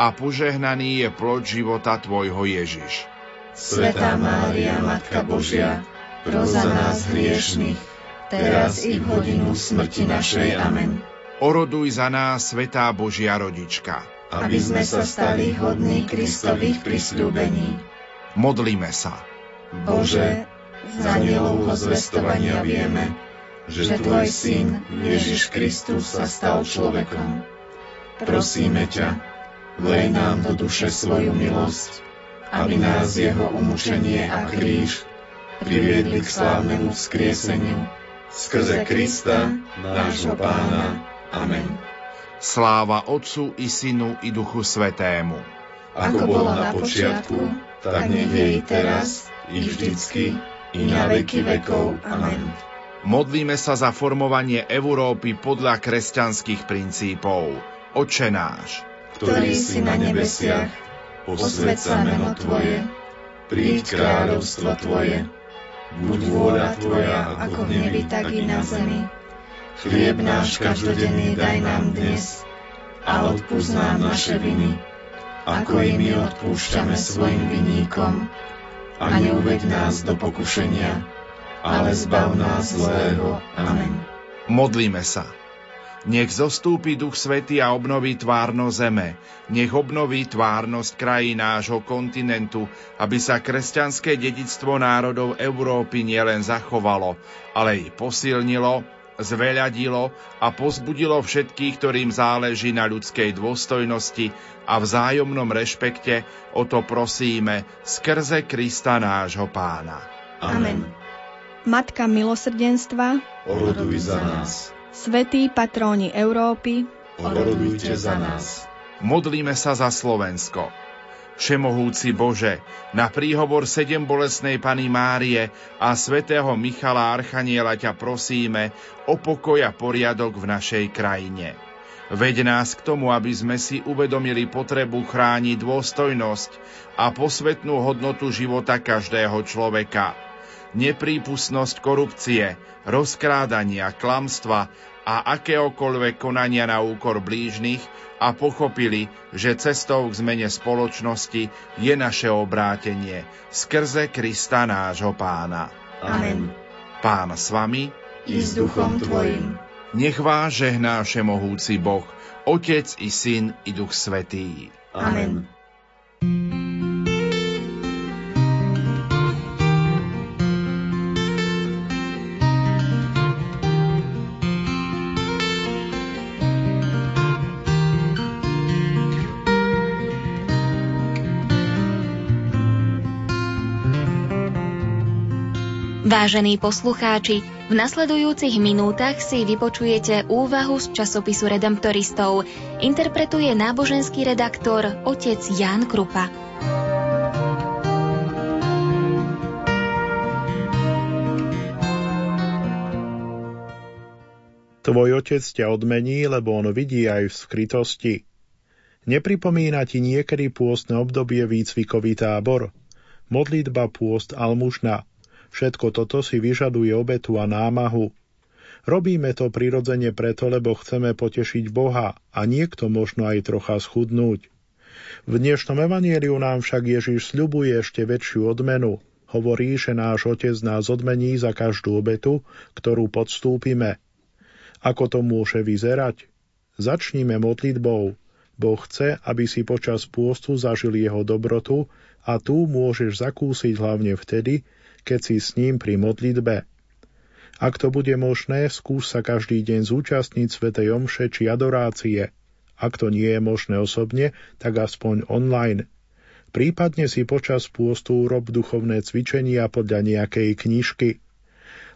a požehnaný je plod života Tvojho Ježiš. Svetá Mária, Matka Božia, pros za nás hriešných, teraz i v hodinu smrti našej. Amen. Oroduj za nás, Svetá Božia Rodička, aby sme sa stali hodní Kristových prisľúbení. Modlíme sa. Bože, z anielovho zvestovania vieme, že Tvoj Syn, Ježiš Kristus, sa stal človekom. Prosíme ťa, vlej nám do duše svoju milosť, aby nás jeho umučenie a kríž priviedli k slávnemu vzkrieseniu skrze Krista, nášho Pána. Amen. Sláva Otcu i Synu i Duchu Svetému. Ako bolo na počiatku, tak nech je i teraz, i vždycky, i na veky vekov. Amen. Modlíme sa za formovanie Európy podľa kresťanských princípov. Oče náš, ktorý si na nebesiach, posved sa meno Tvoje, príď kráľovstvo Tvoje, buď vôľa Tvoja ako v nebi, tak i na zemi. Chlieb náš každodenný daj nám dnes a odpúsť nám naše viny, ako i my odpúšťame svojim vinníkom. A neuveď nás do pokušenia, ale zbav nás zlého. Amen. Modlíme sa. Nech zostúpi Duch Svety a obnoví tvárno zeme. Nech obnoví tvárnosť krají nášho kontinentu, aby sa kresťanské dedictvo národov Európy nielen zachovalo, ale i posilnilo, zveľadilo a pozbudilo všetkých, ktorým záleží na ľudskej dôstojnosti a vzájomnom rešpekte, o to prosíme skrze Krista nášho pána. Amen. Matka milosrdenstva, oroduj za nás. Svetí patróni Európy, orodujte za nás. Modlíme sa za Slovensko. Všemohúci Bože, na príhovor sedem bolesnej Pany Márie a svätého Michala Archaniela ťa prosíme o pokoj a poriadok v našej krajine. Veď nás k tomu, aby sme si uvedomili potrebu chrániť dôstojnosť a posvetnú hodnotu života každého človeka neprípustnosť korupcie, rozkrádania, klamstva a akéhokoľvek konania na úkor blížnych a pochopili, že cestou k zmene spoločnosti je naše obrátenie skrze Krista nášho pána. Amen. Pán s vami i s duchom tvojim. Nech vás žehná všemohúci Boh, Otec i Syn i Duch Svetý. Amen. Vážení poslucháči, v nasledujúcich minútach si vypočujete úvahu z časopisu Redemptoristov. Interpretuje náboženský redaktor otec Ján Krupa. Tvoj otec ťa odmení, lebo on vidí aj v skrytosti. Nepripomína ti niekedy pôstne obdobie výcvikový tábor? Modlitba pôst almužna – Všetko toto si vyžaduje obetu a námahu. Robíme to prirodzene preto, lebo chceme potešiť Boha a niekto možno aj trocha schudnúť. V dnešnom evanieliu nám však Ježiš sľubuje ešte väčšiu odmenu. Hovorí, že náš Otec nás odmení za každú obetu, ktorú podstúpime. Ako to môže vyzerať? Začníme modlitbou. Boh chce, aby si počas pôstu zažil jeho dobrotu a tu môžeš zakúsiť hlavne vtedy, keď si s ním pri modlitbe. Ak to bude možné, skús sa každý deň zúčastniť Svetej Omše či adorácie. Ak to nie je možné osobne, tak aspoň online. Prípadne si počas pôstu urob duchovné cvičenia podľa nejakej knižky.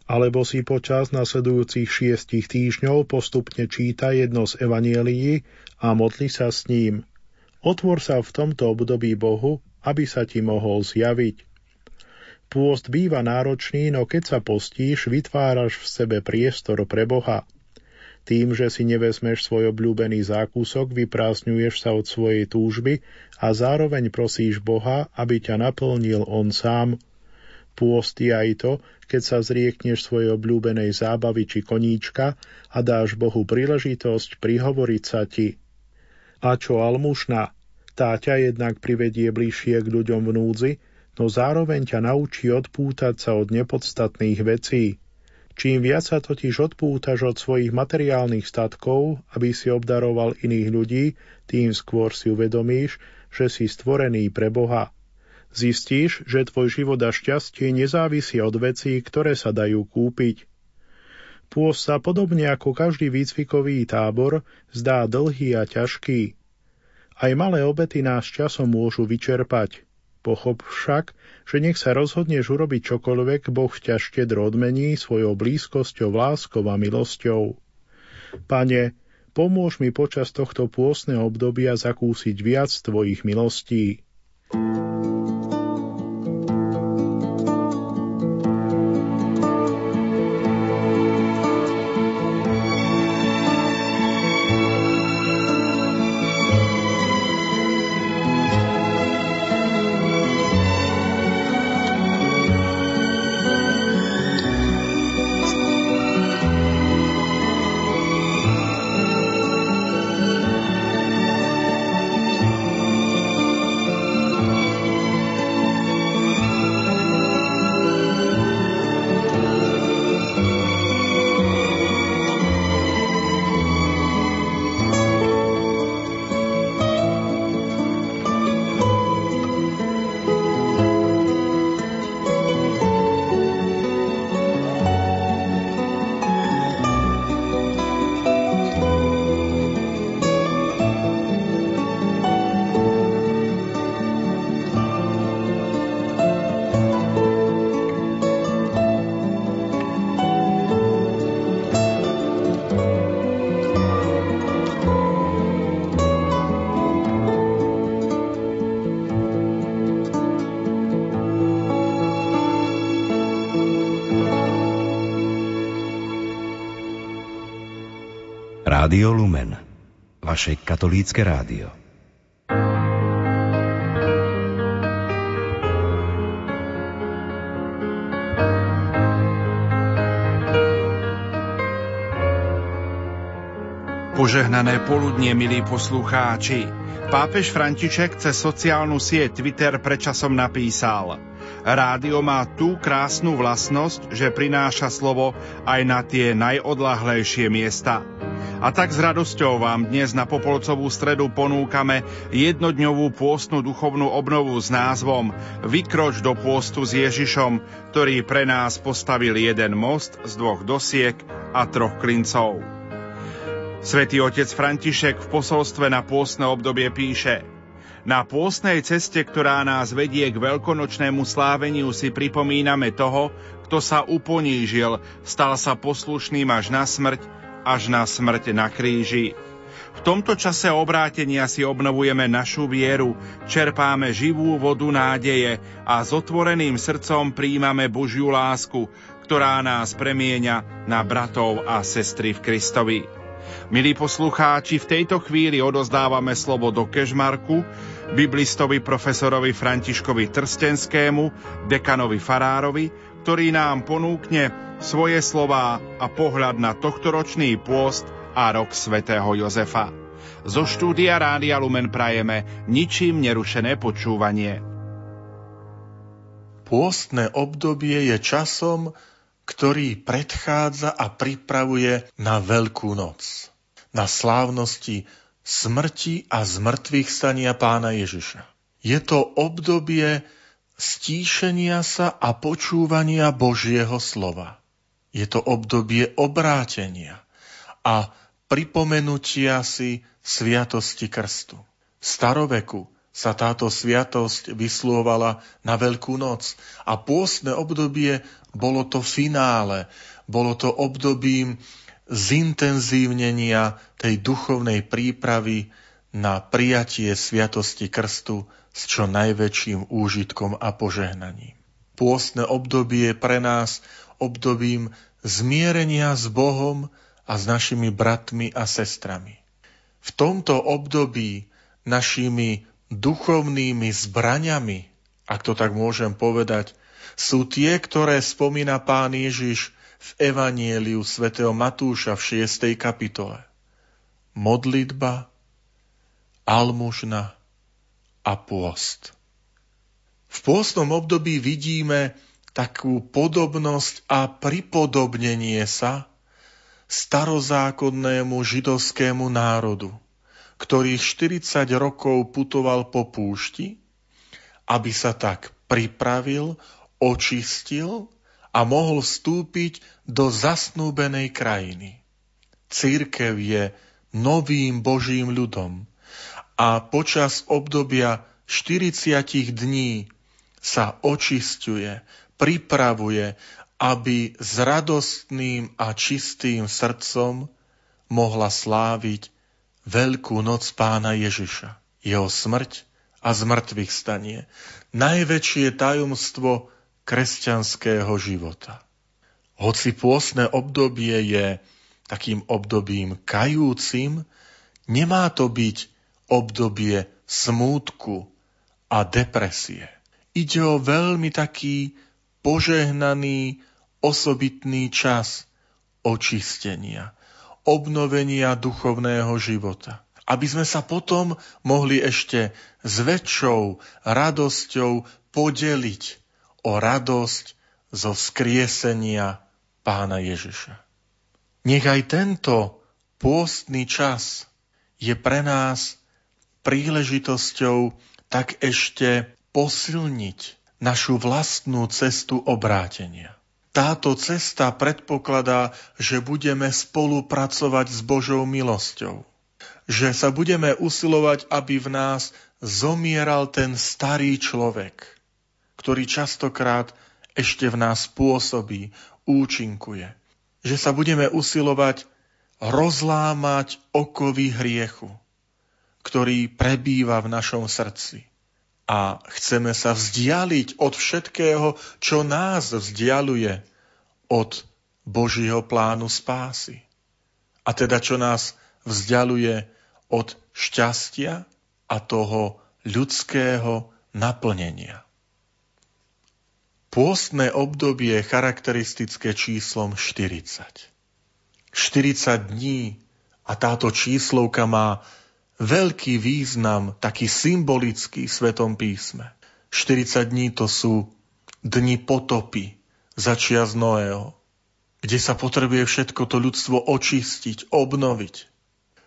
Alebo si počas nasledujúcich šiestich týždňov postupne číta jedno z evanielií a modli sa s ním. Otvor sa v tomto období Bohu, aby sa ti mohol zjaviť. Pôst býva náročný, no keď sa postíš, vytváraš v sebe priestor pre Boha. Tým, že si nevezmeš svoj obľúbený zákusok, vyprázdňuješ sa od svojej túžby a zároveň prosíš Boha, aby ťa naplnil On sám. Pôst je aj to, keď sa zriekneš svojej obľúbenej zábavy či koníčka a dáš Bohu príležitosť prihovoriť sa ti. A čo almušna? Tá ťa jednak privedie bližšie k ľuďom v núdzi, no zároveň ťa naučí odpútať sa od nepodstatných vecí. Čím viac sa totiž odpútaš od svojich materiálnych statkov, aby si obdaroval iných ľudí, tým skôr si uvedomíš, že si stvorený pre Boha. Zistíš, že tvoj život a šťastie nezávisí od vecí, ktoré sa dajú kúpiť. Pôst sa podobne ako každý výcvikový tábor zdá dlhý a ťažký. Aj malé obety nás časom môžu vyčerpať. Pochop však, že nech sa rozhodneš urobiť čokoľvek, Boh ťa štedro odmení svojou blízkosťou, láskou a milosťou. Pane, pomôž mi počas tohto pôstneho obdobia zakúsiť viac Tvojich milostí. Rádio Lumen, vaše katolícke rádio. Požehnané poludnie, milí poslucháči. Pápež František cez sociálnu sieť Twitter predčasom napísal Rádio má tú krásnu vlastnosť, že prináša slovo aj na tie najodlahlejšie miesta. A tak s radosťou vám dnes na Popolcovú stredu ponúkame jednodňovú pôstnu duchovnú obnovu s názvom Vykroč do pôstu s Ježišom, ktorý pre nás postavil jeden most z dvoch dosiek a troch klincov. Svetý otec František v posolstve na pôstne obdobie píše Na pôstnej ceste, ktorá nás vedie k veľkonočnému sláveniu, si pripomíname toho, kto sa uponížil, stal sa poslušným až na smrť až na smrť na kríži. V tomto čase obrátenia si obnovujeme našu vieru, čerpáme živú vodu nádeje a s otvoreným srdcom príjmame Božiu lásku, ktorá nás premieňa na bratov a sestry v Kristovi. Milí poslucháči, v tejto chvíli odozdávame slovo do Kežmarku, biblistovi profesorovi Františkovi Trstenskému, dekanovi Farárovi, ktorý nám ponúkne svoje slová a pohľad na tohtoročný pôst a rok svätého Jozefa. Zo štúdia Rádia Lumen prajeme ničím nerušené počúvanie. Pôstne obdobie je časom, ktorý predchádza a pripravuje na Veľkú noc, na slávnosti smrti a zmrtvých stania pána Ježiša. Je to obdobie stíšenia sa a počúvania Božieho slova. Je to obdobie obrátenia a pripomenutia si sviatosti krstu. V staroveku sa táto sviatosť vyslúvala na Veľkú noc a pôstne obdobie bolo to finále, bolo to obdobím zintenzívnenia tej duchovnej prípravy na prijatie sviatosti krstu s čo najväčším úžitkom a požehnaním. Pôstne obdobie je pre nás obdobím zmierenia s Bohom a s našimi bratmi a sestrami. V tomto období našimi duchovnými zbraňami, ak to tak môžem povedať, sú tie, ktoré spomína pán Ježiš v Evanieliu svätého Matúša v 6. kapitole. Modlitba, almužna, a pôst. V pôstnom období vidíme takú podobnosť a pripodobnenie sa starozákonnému židovskému národu, ktorý 40 rokov putoval po púšti, aby sa tak pripravil, očistil a mohol vstúpiť do zasnúbenej krajiny. Církev je novým Božím ľudom a počas obdobia 40 dní sa očistuje, pripravuje, aby s radostným a čistým srdcom mohla sláviť Veľkú noc pána Ježiša, jeho smrť a zmrtvých stanie. Najväčšie tajomstvo kresťanského života. Hoci pôsne obdobie je takým obdobím kajúcim, nemá to byť obdobie smútku a depresie. Ide o veľmi taký požehnaný, osobitný čas očistenia, obnovenia duchovného života. Aby sme sa potom mohli ešte s väčšou radosťou podeliť o radosť zo vzkriesenia pána Ježiša. Nech aj tento pôstny čas je pre nás príležitosťou tak ešte posilniť našu vlastnú cestu obrátenia. Táto cesta predpokladá, že budeme spolupracovať s Božou milosťou. Že sa budeme usilovať, aby v nás zomieral ten starý človek, ktorý častokrát ešte v nás pôsobí, účinkuje. Že sa budeme usilovať rozlámať okovy hriechu, ktorý prebýva v našom srdci. A chceme sa vzdialiť od všetkého, čo nás vzdialuje od Božieho plánu spásy. A teda čo nás vzdialuje od šťastia a toho ľudského naplnenia. Pôstne obdobie je charakteristické číslom 40. 40 dní a táto číslovka má veľký význam, taký symbolický v Svetom písme. 40 dní to sú dni potopy, začia z Noého, kde sa potrebuje všetko to ľudstvo očistiť, obnoviť.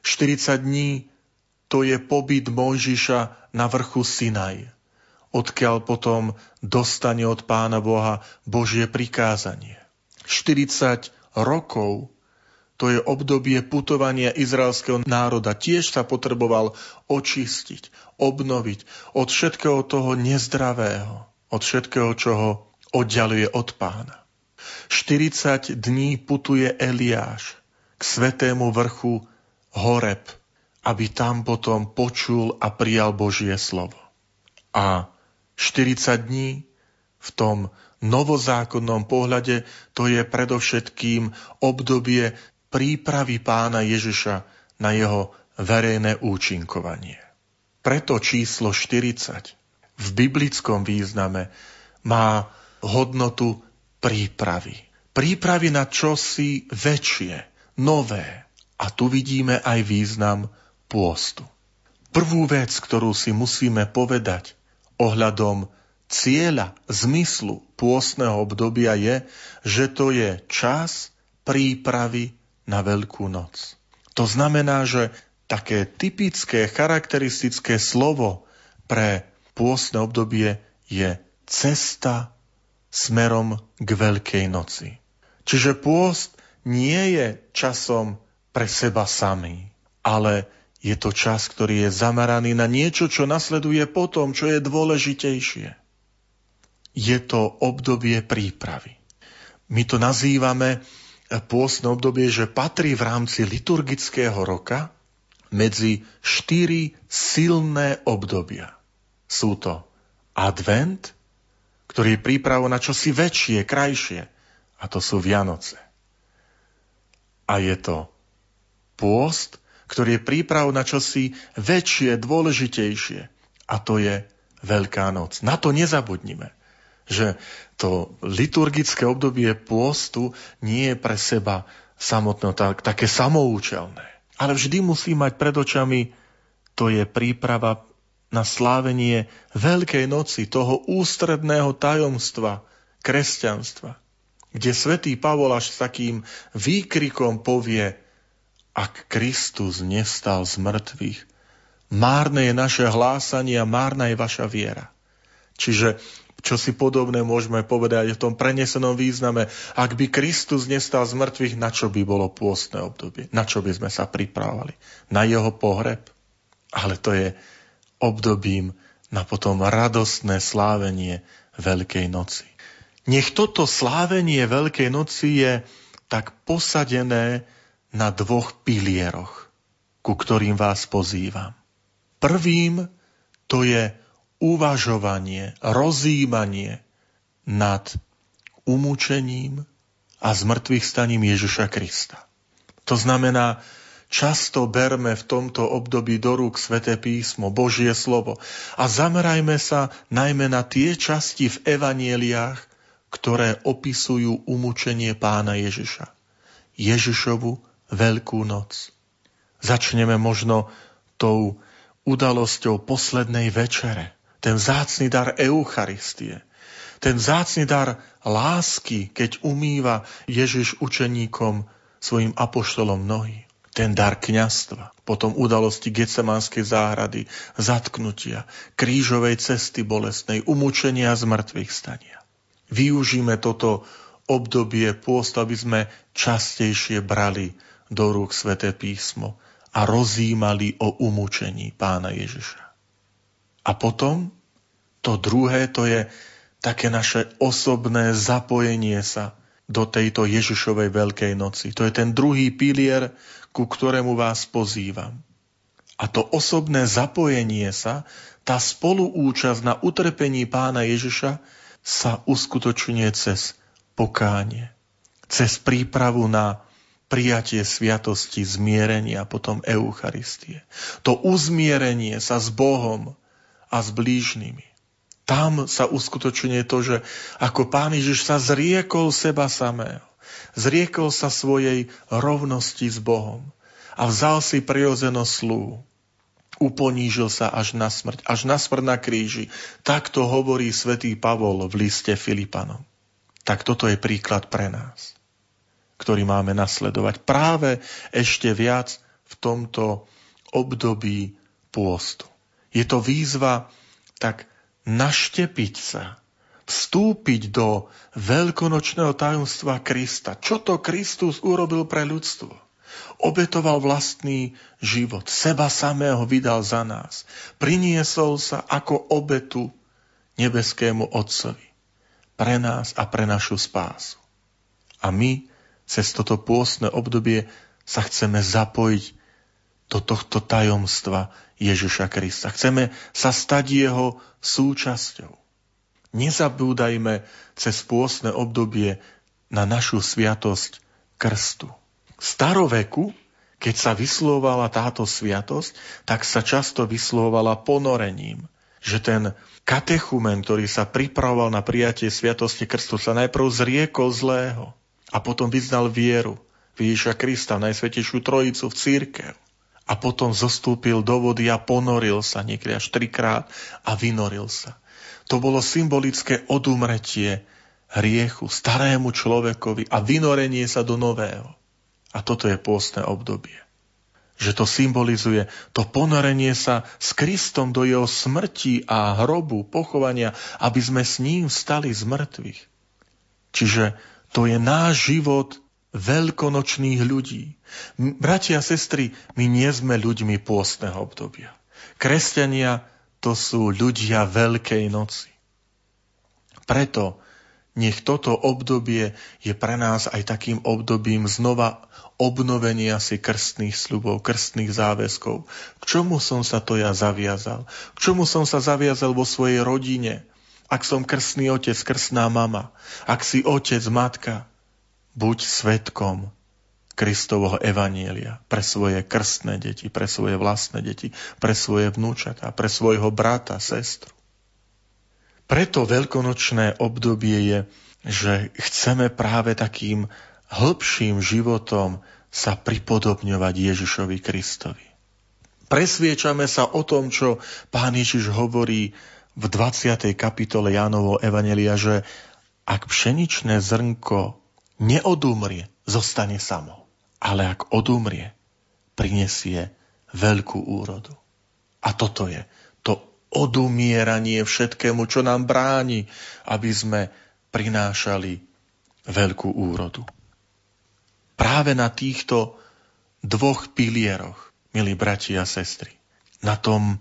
40 dní to je pobyt Mojžiša na vrchu Sinaj odkiaľ potom dostane od Pána Boha Božie prikázanie. 40 rokov to je obdobie putovania izraelského národa. Tiež sa potreboval očistiť, obnoviť od všetkého toho nezdravého, od všetkého, čo ho oddialuje od pána. 40 dní putuje Eliáš k svetému vrchu Horeb, aby tam potom počul a prijal Božie slovo. A 40 dní v tom novozákonnom pohľade to je predovšetkým obdobie prípravy pána Ježiša na jeho verejné účinkovanie. Preto číslo 40 v biblickom význame má hodnotu prípravy. Prípravy na čosi väčšie, nové. A tu vidíme aj význam pôstu. Prvú vec, ktorú si musíme povedať, ohľadom cieľa, zmyslu pôstneho obdobia je, že to je čas prípravy na Veľkú noc. To znamená, že také typické, charakteristické slovo pre pôstne obdobie je cesta smerom k Veľkej noci. Čiže pôst nie je časom pre seba samý, ale je to čas, ktorý je zameraný na niečo, čo nasleduje potom, čo je dôležitejšie. Je to obdobie prípravy. My to nazývame pôstne obdobie, že patrí v rámci liturgického roka medzi štyri silné obdobia. Sú to advent, ktorý je prípravou na čosi väčšie, krajšie, a to sú Vianoce. A je to pôst, ktorý je príprav na čosi väčšie, dôležitejšie. A to je Veľká noc. Na to nezabudnime, že to liturgické obdobie pôstu nie je pre seba samotné, tak, také samoučelné. Ale vždy musí mať pred očami, to je príprava na slávenie Veľkej noci, toho ústredného tajomstva kresťanstva, kde svätý Pavol až s takým výkrikom povie, ak Kristus nestal z mŕtvych, márne je naše hlásanie a márna je vaša viera. Čiže čo si podobné môžeme povedať v tom prenesenom význame. Ak by Kristus nestal z mŕtvych, na čo by bolo pôstne obdobie? Na čo by sme sa pripravali? Na jeho pohreb? Ale to je obdobím na potom radostné slávenie Veľkej noci. Nech toto slávenie Veľkej noci je tak posadené na dvoch pilieroch, ku ktorým vás pozývam. Prvým to je uvažovanie, rozímanie nad umúčením a zmrtvých staním Ježiša Krista. To znamená, často berme v tomto období do rúk Sveté písmo, Božie slovo a zamerajme sa najmä na tie časti v evanieliách, ktoré opisujú umúčenie pána Ježiša. Ježišovu Veľkú noc. Začneme možno tou udalosťou poslednej večere ten zácný dar Eucharistie, ten zácný dar lásky, keď umýva Ježiš učeníkom svojim apoštolom nohy, ten dar kňastva, potom udalosti Getsemanskej záhrady, zatknutia, krížovej cesty bolestnej, umúčenia z mŕtvych stania. Využíme toto obdobie pôst, aby sme častejšie brali do rúk sväté písmo a rozímali o umúčení pána Ježiša. A potom to druhé, to je také naše osobné zapojenie sa do tejto Ježišovej Veľkej noci. To je ten druhý pilier, ku ktorému vás pozývam. A to osobné zapojenie sa, tá spoluúčasť na utrpení pána Ježiša sa uskutočňuje cez pokánie, cez prípravu na prijatie sviatosti, zmierenia potom Eucharistie. To uzmierenie sa s Bohom, a s blížnymi. Tam sa uskutočňuje to, že ako Pán Ježiš sa zriekol seba samého, zriekol sa svojej rovnosti s Bohom a vzal si prirodzenosť slú, uponížil sa až na smrť, až na smrť na kríži. Takto hovorí svätý Pavol v liste Filipanom. Tak toto je príklad pre nás, ktorý máme nasledovať práve ešte viac v tomto období pôstu. Je to výzva tak naštepiť sa, vstúpiť do veľkonočného tajomstva Krista. Čo to Kristus urobil pre ľudstvo? Obetoval vlastný život, seba samého vydal za nás. Priniesol sa ako obetu nebeskému Otcovi. Pre nás a pre našu spásu. A my cez toto pôstne obdobie sa chceme zapojiť do tohto tajomstva Ježiša Krista. Chceme sa stať jeho súčasťou. Nezabúdajme cez pôstne obdobie na našu sviatosť krstu. V staroveku, keď sa vyslovala táto sviatosť, tak sa často vyslovala ponorením, že ten katechumen, ktorý sa pripravoval na prijatie sviatosti krstu, sa najprv zriekol zlého a potom vyznal vieru v Ježiša Krista, Najsvetejšiu Trojicu v církev a potom zostúpil do vody a ponoril sa niekedy až trikrát a vynoril sa. To bolo symbolické odumretie hriechu starému človekovi a vynorenie sa do nového. A toto je pôstne obdobie. Že to symbolizuje to ponorenie sa s Kristom do jeho smrti a hrobu, pochovania, aby sme s ním stali z mŕtvych. Čiže to je náš život veľkonočných ľudí. Bratia a sestry, my nie sme ľuďmi pôstneho obdobia. Kresťania to sú ľudia Veľkej noci. Preto nech toto obdobie je pre nás aj takým obdobím znova obnovenia si krstných sľubov, krstných záväzkov. K čomu som sa to ja zaviazal? K čomu som sa zaviazal vo svojej rodine? Ak som krstný otec, krstná mama, ak si otec, matka, buď svetkom Kristovho evanielia pre svoje krstné deti, pre svoje vlastné deti, pre svoje vnúčatá, pre svojho brata, sestru. Preto veľkonočné obdobie je, že chceme práve takým hĺbším životom sa pripodobňovať Ježišovi Kristovi. Presviečame sa o tom, čo pán Ježiš hovorí v 20. kapitole Jánovo Evanelia, že ak pšeničné zrnko neodumrie, zostane samo. Ale ak odumrie, prinesie veľkú úrodu. A toto je to odumieranie všetkému, čo nám bráni, aby sme prinášali veľkú úrodu. Práve na týchto dvoch pilieroch, milí bratia a sestry, na, tom,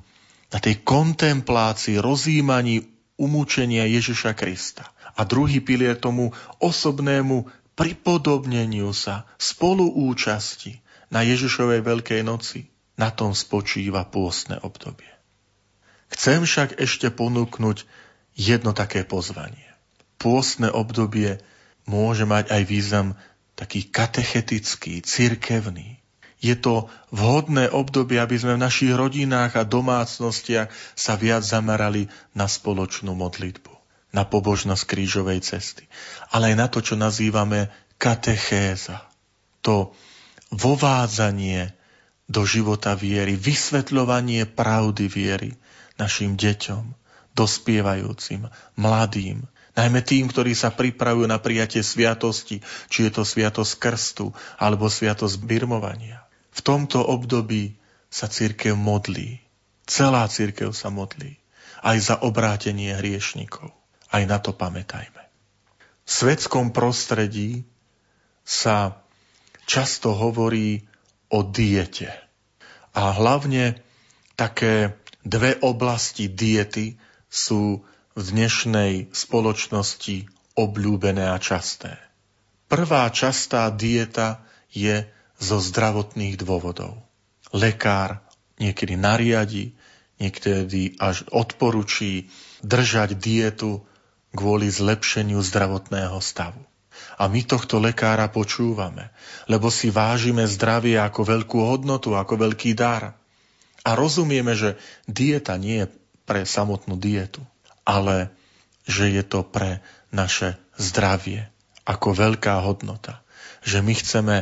na tej kontemplácii, rozímaní umúčenia Ježiša Krista. A druhý pilier tomu osobnému pripodobneniu sa, spoluúčasti na Ježišovej Veľkej noci. Na tom spočíva pôstne obdobie. Chcem však ešte ponúknuť jedno také pozvanie. Pôstne obdobie môže mať aj význam taký katechetický, cirkevný. Je to vhodné obdobie, aby sme v našich rodinách a domácnostiach sa viac zamerali na spoločnú modlitbu, na pobožnosť krížovej cesty, ale aj na to, čo nazývame katechéza. To vovádzanie do života viery, vysvetľovanie pravdy viery našim deťom, dospievajúcim, mladým, najmä tým, ktorí sa pripravujú na prijatie sviatosti, či je to sviatosť krstu alebo sviatosť birmovania. V tomto období sa církev modlí. Celá církev sa modlí. Aj za obrátenie hriešnikov. Aj na to pamätajme. V svetskom prostredí sa často hovorí o diete. A hlavne také dve oblasti diety sú v dnešnej spoločnosti obľúbené a časté. Prvá častá dieta je zo zdravotných dôvodov. Lekár niekedy nariadi, niekedy až odporučí držať dietu kvôli zlepšeniu zdravotného stavu. A my tohto lekára počúvame, lebo si vážime zdravie ako veľkú hodnotu, ako veľký dar. A rozumieme, že dieta nie je pre samotnú dietu, ale že je to pre naše zdravie ako veľká hodnota. Že my chceme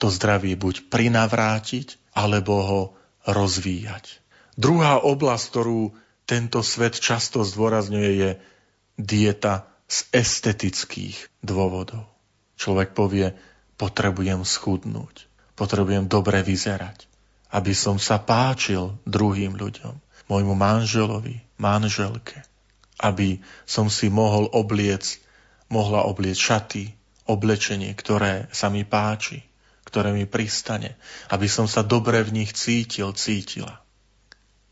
to zdravie buď prinavrátiť, alebo ho rozvíjať. Druhá oblasť, ktorú tento svet často zdôrazňuje, je dieta z estetických dôvodov. Človek povie, potrebujem schudnúť, potrebujem dobre vyzerať, aby som sa páčil druhým ľuďom, môjmu manželovi, manželke, aby som si mohol obliec, mohla obliec šaty, oblečenie, ktoré sa mi páči, ktoré mi pristane, aby som sa dobre v nich cítil, cítila.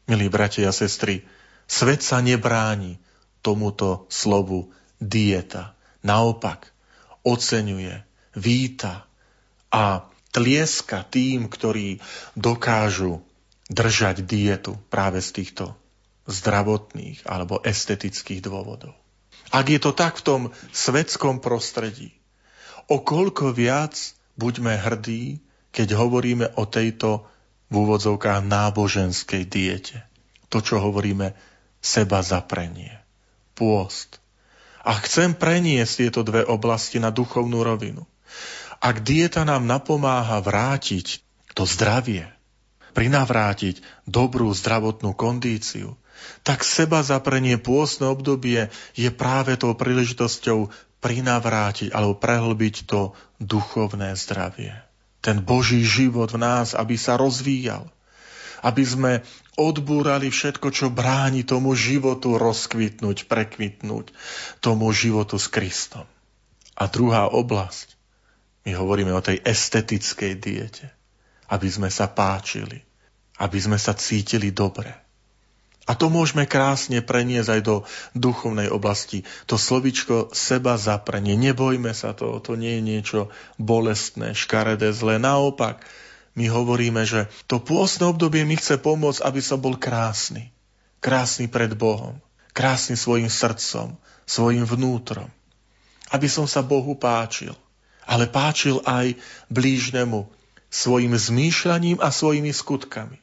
Milí bratia a sestry, svet sa nebráni tomuto slovu dieta. Naopak, oceňuje, víta a tlieska tým, ktorí dokážu držať dietu práve z týchto zdravotných alebo estetických dôvodov. Ak je to tak v tom svetskom prostredí, o koľko viac buďme hrdí, keď hovoríme o tejto v úvodzovkách náboženskej diete. To, čo hovoríme, seba zaprenie, pôst, a chcem preniesť tieto dve oblasti na duchovnú rovinu. Ak dieta nám napomáha vrátiť to zdravie, prinavrátiť dobrú zdravotnú kondíciu, tak seba zaprenie pôsne obdobie je práve tou príležitosťou prinavrátiť alebo prehlbiť to duchovné zdravie. Ten Boží život v nás, aby sa rozvíjal. Aby sme odbúrali všetko, čo bráni tomu životu rozkvitnúť, prekvitnúť, tomu životu s Kristom. A druhá oblasť, my hovoríme o tej estetickej diete, aby sme sa páčili, aby sme sa cítili dobre. A to môžeme krásne preniesť aj do duchovnej oblasti. To slovičko seba zaprenie. Nebojme sa toho, to nie je niečo bolestné, škaredé, zlé. Naopak, my hovoríme, že to pôstne obdobie mi chce pomôcť, aby som bol krásny. Krásny pred Bohom. Krásny svojim srdcom, svojim vnútrom. Aby som sa Bohu páčil. Ale páčil aj blížnemu svojim zmýšľaním a svojimi skutkami.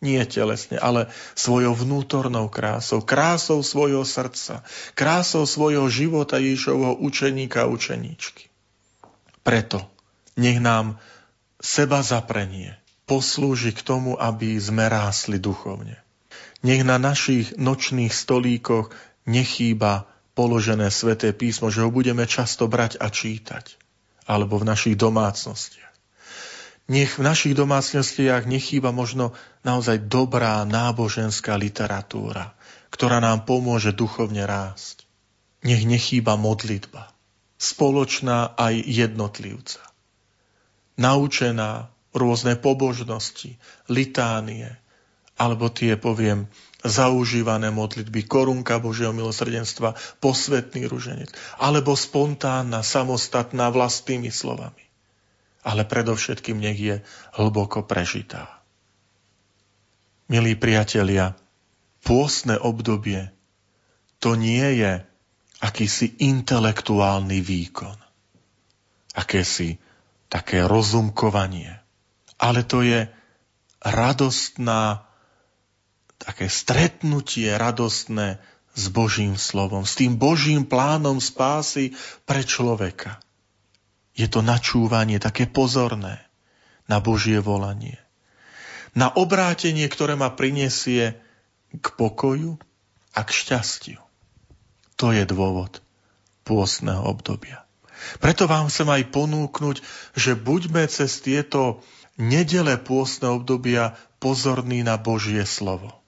Nie telesne, ale svojou vnútornou krásou, krásou svojho srdca, krásou svojho života Ježišovho učeníka a učeníčky. Preto nech nám seba zaprenie poslúži k tomu, aby sme rásli duchovne. Nech na našich nočných stolíkoch nechýba položené sveté písmo, že ho budeme často brať a čítať. Alebo v našich domácnostiach. Nech v našich domácnostiach nechýba možno naozaj dobrá náboženská literatúra, ktorá nám pomôže duchovne rásť. Nech nechýba modlitba, spoločná aj jednotlivca. Naučená rôzne pobožnosti, litánie, alebo tie, poviem, zaužívané modlitby, korunka Božieho milosrdenstva, posvetný ruženec, alebo spontánna, samostatná vlastnými slovami. Ale predovšetkým nech je hlboko prežitá. Milí priatelia, pôstne obdobie to nie je akýsi intelektuálny výkon, akési také rozumkovanie, ale to je radostná také stretnutie radostné s Božím slovom, s tým Božím plánom spásy pre človeka. Je to načúvanie také pozorné na Božie volanie. Na obrátenie, ktoré ma prinesie k pokoju a k šťastiu. To je dôvod pôstneho obdobia. Preto vám chcem aj ponúknuť, že buďme cez tieto nedele pôstne obdobia pozorní na Božie slovo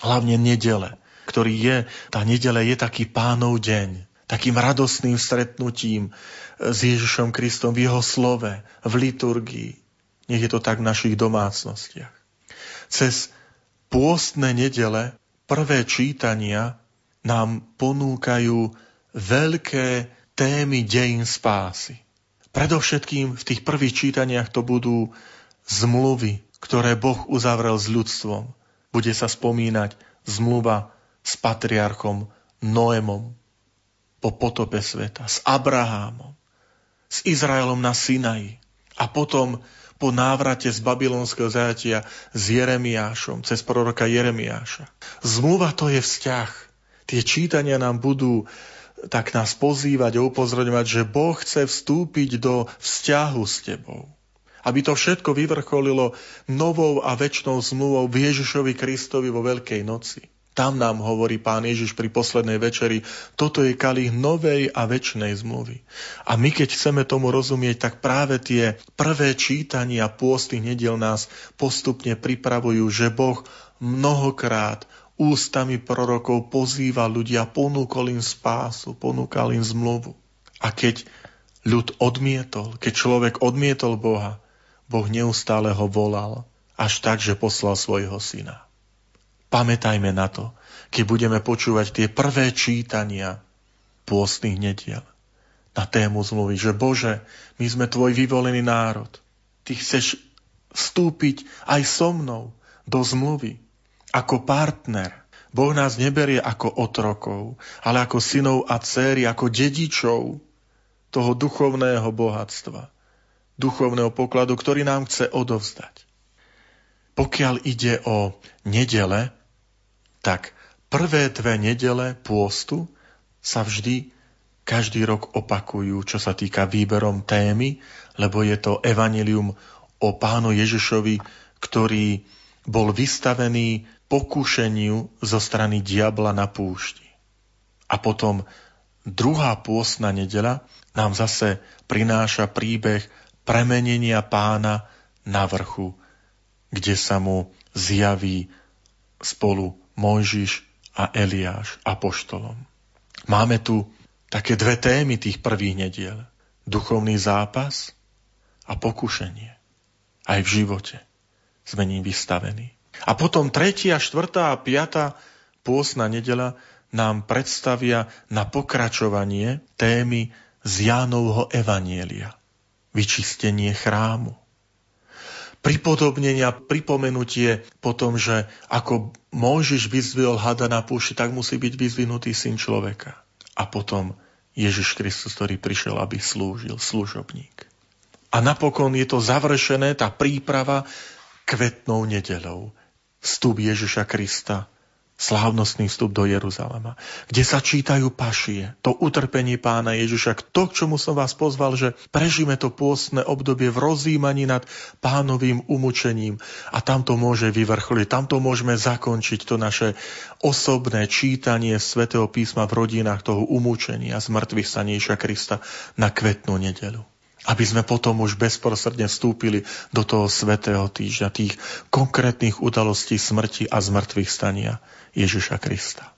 hlavne nedele, ktorý je, tá nedele je taký pánov deň, takým radostným stretnutím s Ježišom Kristom v jeho slove, v liturgii. Nech je to tak v našich domácnostiach. Cez pôstne nedele prvé čítania nám ponúkajú veľké témy dejín spásy. Predovšetkým v tých prvých čítaniach to budú zmluvy, ktoré Boh uzavrel s ľudstvom bude sa spomínať zmluva s patriarchom Noemom po potope sveta, s Abrahámom, s Izraelom na Sinaji a potom po návrate z babylonského zajatia s Jeremiášom, cez proroka Jeremiáša. Zmluva to je vzťah. Tie čítania nám budú tak nás pozývať a upozorňovať, že Boh chce vstúpiť do vzťahu s tebou aby to všetko vyvrcholilo novou a väčšnou zmluvou v Ježišovi Kristovi vo Veľkej noci. Tam nám hovorí pán Ježiš pri poslednej večeri, toto je kalich novej a väčšnej zmluvy. A my keď chceme tomu rozumieť, tak práve tie prvé čítania pôstnych nediel nás postupne pripravujú, že Boh mnohokrát ústami prorokov pozýva ľudia, ponúkol im spásu, ponúkal im zmluvu. A keď ľud odmietol, keď človek odmietol Boha, Boh neustále ho volal, až tak, že poslal svojho syna. Pamätajme na to, keď budeme počúvať tie prvé čítania pôstnych nediel na tému zmluvy, že Bože, my sme tvoj vyvolený národ. Ty chceš vstúpiť aj so mnou do zmluvy ako partner. Boh nás neberie ako otrokov, ale ako synov a céry, ako dedičov toho duchovného bohatstva duchovného pokladu, ktorý nám chce odovzdať. Pokiaľ ide o nedele, tak prvé dve nedele pôstu sa vždy každý rok opakujú, čo sa týka výberom témy, lebo je to evanilium o pánu Ježišovi, ktorý bol vystavený pokušeniu zo strany diabla na púšti. A potom druhá pôstna nedela nám zase prináša príbeh premenenia pána na vrchu, kde sa mu zjaví spolu Mojžiš a Eliáš apoštolom. Máme tu také dve témy tých prvých nediel. Duchovný zápas a pokušenie. Aj v živote sme ním vystavení. A potom tretia, štvrtá a piatá pôsna nedela nám predstavia na pokračovanie témy z Jánovho Evanielia vyčistenie chrámu. Pripodobnenia, pripomenutie po tom, že ako Mojžiš vyzvihol hada na púši, tak musí byť vyzvinutý syn človeka. A potom Ježiš Kristus, ktorý prišiel, aby slúžil, služobník. A napokon je to završené, tá príprava kvetnou nedelou. Vstup Ježiša Krista slávnostný vstup do Jeruzalema, kde sa čítajú pašie, to utrpenie pána Ježiša, to, k čomu som vás pozval, že prežíme to pôstne obdobie v rozjímaní nad pánovým umúčením a tam to môže vyvrcholiť, tam to môžeme zakončiť, to naše osobné čítanie svätého písma v rodinách toho umúčenia z mŕtvych staníša Krista na kvetnú nedelu aby sme potom už bezprostredne vstúpili do toho svetého týždňa, tých konkrétnych udalostí smrti a zmrtvých stania Ježiša Krista.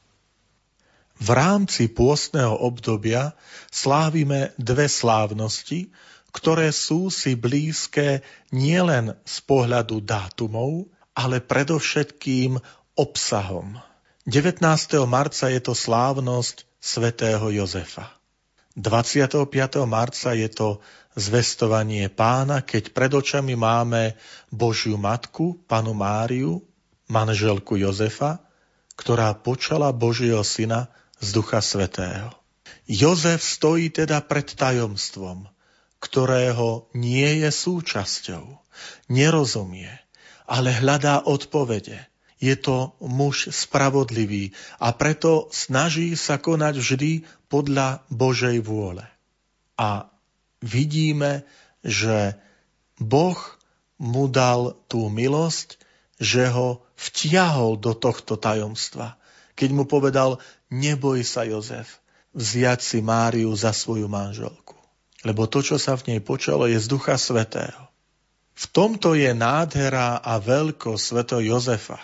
V rámci pôstneho obdobia slávime dve slávnosti, ktoré sú si blízke nielen z pohľadu dátumov, ale predovšetkým obsahom. 19. marca je to slávnosť svätého Jozefa. 25. marca je to zvestovanie pána, keď pred očami máme Božiu matku, panu Máriu, manželku Jozefa, ktorá počala Božieho syna z Ducha Svetého. Jozef stojí teda pred tajomstvom, ktorého nie je súčasťou, nerozumie, ale hľadá odpovede. Je to muž spravodlivý a preto snaží sa konať vždy podľa Božej vôle. A vidíme, že Boh mu dal tú milosť, že ho vtiahol do tohto tajomstva. Keď mu povedal, neboj sa Jozef, vziať si Máriu za svoju manželku. Lebo to, čo sa v nej počalo, je z Ducha Svetého. V tomto je nádhera a veľko sveto Jozefa,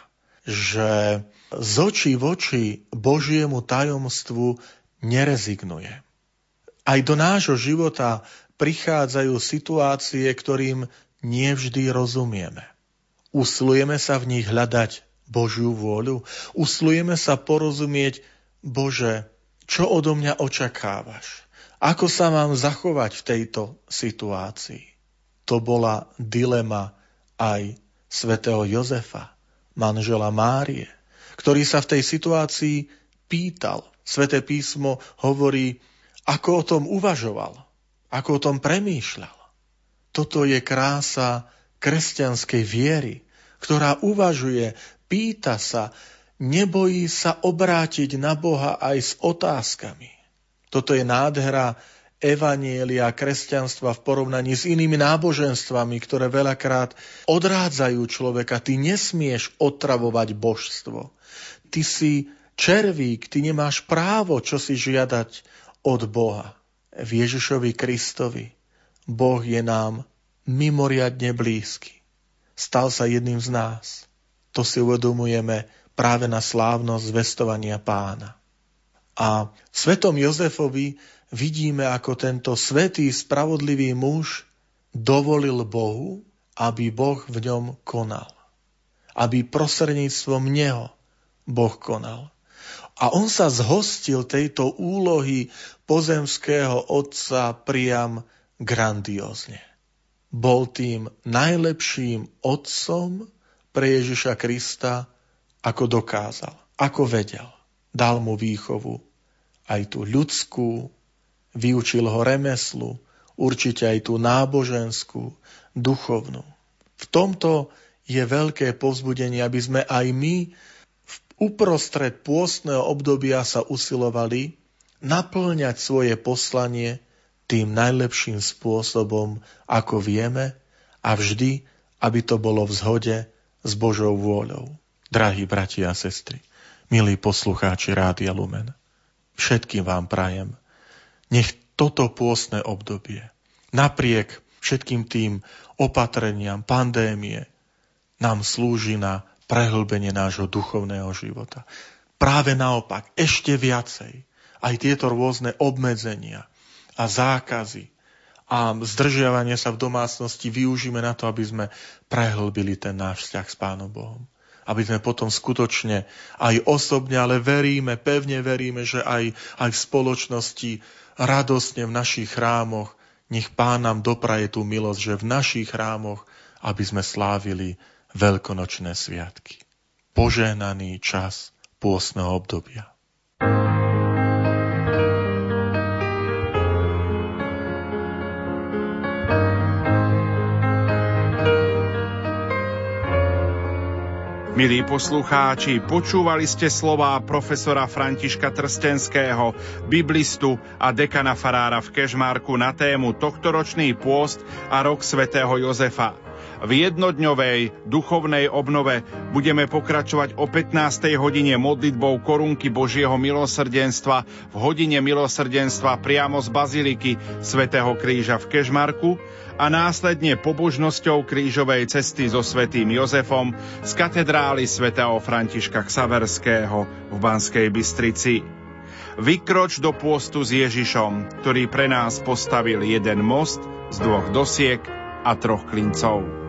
že z očí v oči Božiemu tajomstvu nerezignuje. Aj do nášho života prichádzajú situácie, ktorým nevždy rozumieme. Uslujeme sa v nich hľadať Božiu vôľu, uslujeme sa porozumieť, Bože, čo odo mňa očakávaš? Ako sa mám zachovať v tejto situácii? To bola dilema aj svätého Jozefa, manžela Márie, ktorý sa v tej situácii pýtal. Sveté písmo hovorí, ako o tom uvažoval ako o tom premýšľal. Toto je krása kresťanskej viery, ktorá uvažuje, pýta sa, nebojí sa obrátiť na Boha aj s otázkami. Toto je nádhera evanielia kresťanstva v porovnaní s inými náboženstvami, ktoré veľakrát odrádzajú človeka. Ty nesmieš otravovať božstvo. Ty si červík, ty nemáš právo, čo si žiadať od Boha v Ježišovi Kristovi. Boh je nám mimoriadne blízky. Stal sa jedným z nás. To si uvedomujeme práve na slávnosť zvestovania pána. A svetom Jozefovi vidíme, ako tento svetý, spravodlivý muž dovolil Bohu, aby Boh v ňom konal. Aby prosredníctvom neho Boh konal. A on sa zhostil tejto úlohy pozemského otca priam grandiózne. Bol tým najlepším otcom pre Ježiša Krista, ako dokázal, ako vedel. Dal mu výchovu, aj tú ľudskú, vyučil ho remeslu, určite aj tú náboženskú, duchovnú. V tomto je veľké povzbudenie, aby sme aj my uprostred pôstneho obdobia sa usilovali naplňať svoje poslanie tým najlepším spôsobom, ako vieme a vždy, aby to bolo v zhode s Božou vôľou. Drahí bratia a sestry, milí poslucháči Rádia Lumen, všetkým vám prajem, nech toto pôstne obdobie, napriek všetkým tým opatreniam, pandémie, nám slúži na prehlbenie nášho duchovného života. Práve naopak, ešte viacej, aj tieto rôzne obmedzenia a zákazy a zdržiavanie sa v domácnosti využíme na to, aby sme prehlbili ten náš vzťah s Pánom Bohom. Aby sme potom skutočne aj osobne, ale veríme, pevne veríme, že aj, aj v spoločnosti radosne v našich chrámoch nech Pán nám dopraje tú milosť, že v našich chrámoch, aby sme slávili veľkonočné sviatky. Požehnaný čas pôstneho obdobia. Milí poslucháči, počúvali ste slová profesora Františka Trstenského, biblistu a dekana farára v Kežmarku na tému tohtoročný pôst a rok svätého Jozefa. V jednodňovej duchovnej obnove budeme pokračovať o 15. hodine modlitbou korunky Božieho milosrdenstva v hodine milosrdenstva priamo z Baziliky svätého Kríža v Kežmarku a následne pobožnosťou krížovej cesty so svätým Jozefom z katedrály svätého Františka Ksaverského v Banskej Bystrici. Vykroč do pôstu s Ježišom, ktorý pre nás postavil jeden most z dvoch dosiek a troch klincov.